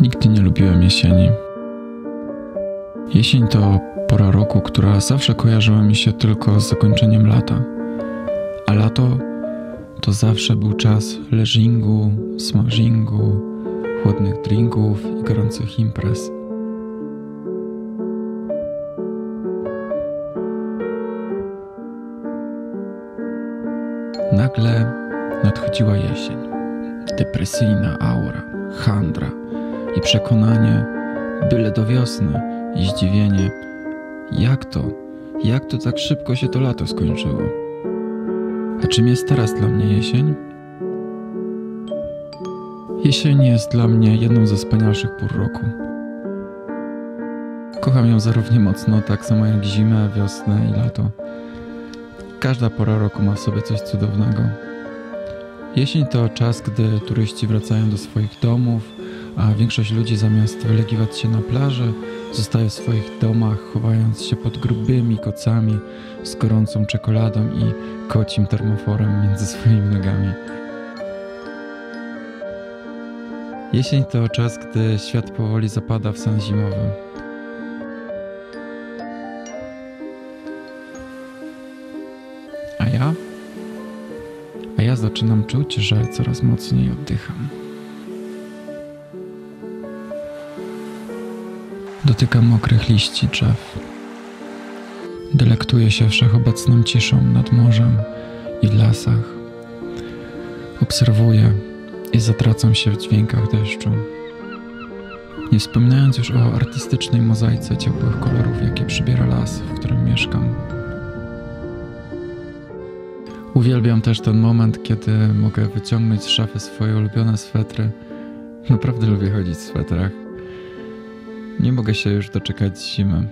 Nigdy nie lubiłem jesieni. Jesień to pora roku, która zawsze kojarzyła mi się tylko z zakończeniem lata. A lato to zawsze był czas leżingu, smażingu, chłodnych drinków i gorących imprez. Nagle nadchodziła jesień. Depresyjna aura, handra i przekonanie, byle do wiosny i zdziwienie, jak to, jak to tak szybko się to lato skończyło. A czym jest teraz dla mnie jesień? Jesień jest dla mnie jedną ze wspanialszych pór roku. Kocham ją zarówno mocno, tak samo jak zimę, wiosnę i lato. Każda pora roku ma w sobie coś cudownego. Jesień to czas, gdy turyści wracają do swoich domów, a większość ludzi zamiast wylegiwać się na plaży, zostaje w swoich domach, chowając się pod grubymi kocami z gorącą czekoladą i kocim termoforem między swoimi nogami. Jesień to czas, gdy świat powoli zapada w sen zimowy. A ja? Ja zaczynam czuć, że coraz mocniej oddycham. Dotykam mokrych liści drzew. Delektuję się wszechobecną ciszą nad morzem i w lasach. Obserwuję i zatracam się w dźwiękach deszczu. Nie wspominając już o artystycznej mozaice ciepłych kolorów, jakie przybiera las, w którym mieszkam. Uwielbiam też ten moment, kiedy mogę wyciągnąć z szafy swoje ulubione swetry. Naprawdę lubię chodzić w swetrach. Nie mogę się już doczekać zimy.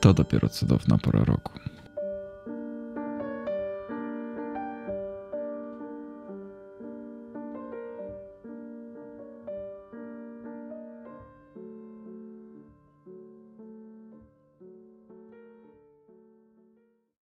To dopiero cudowna pora roku.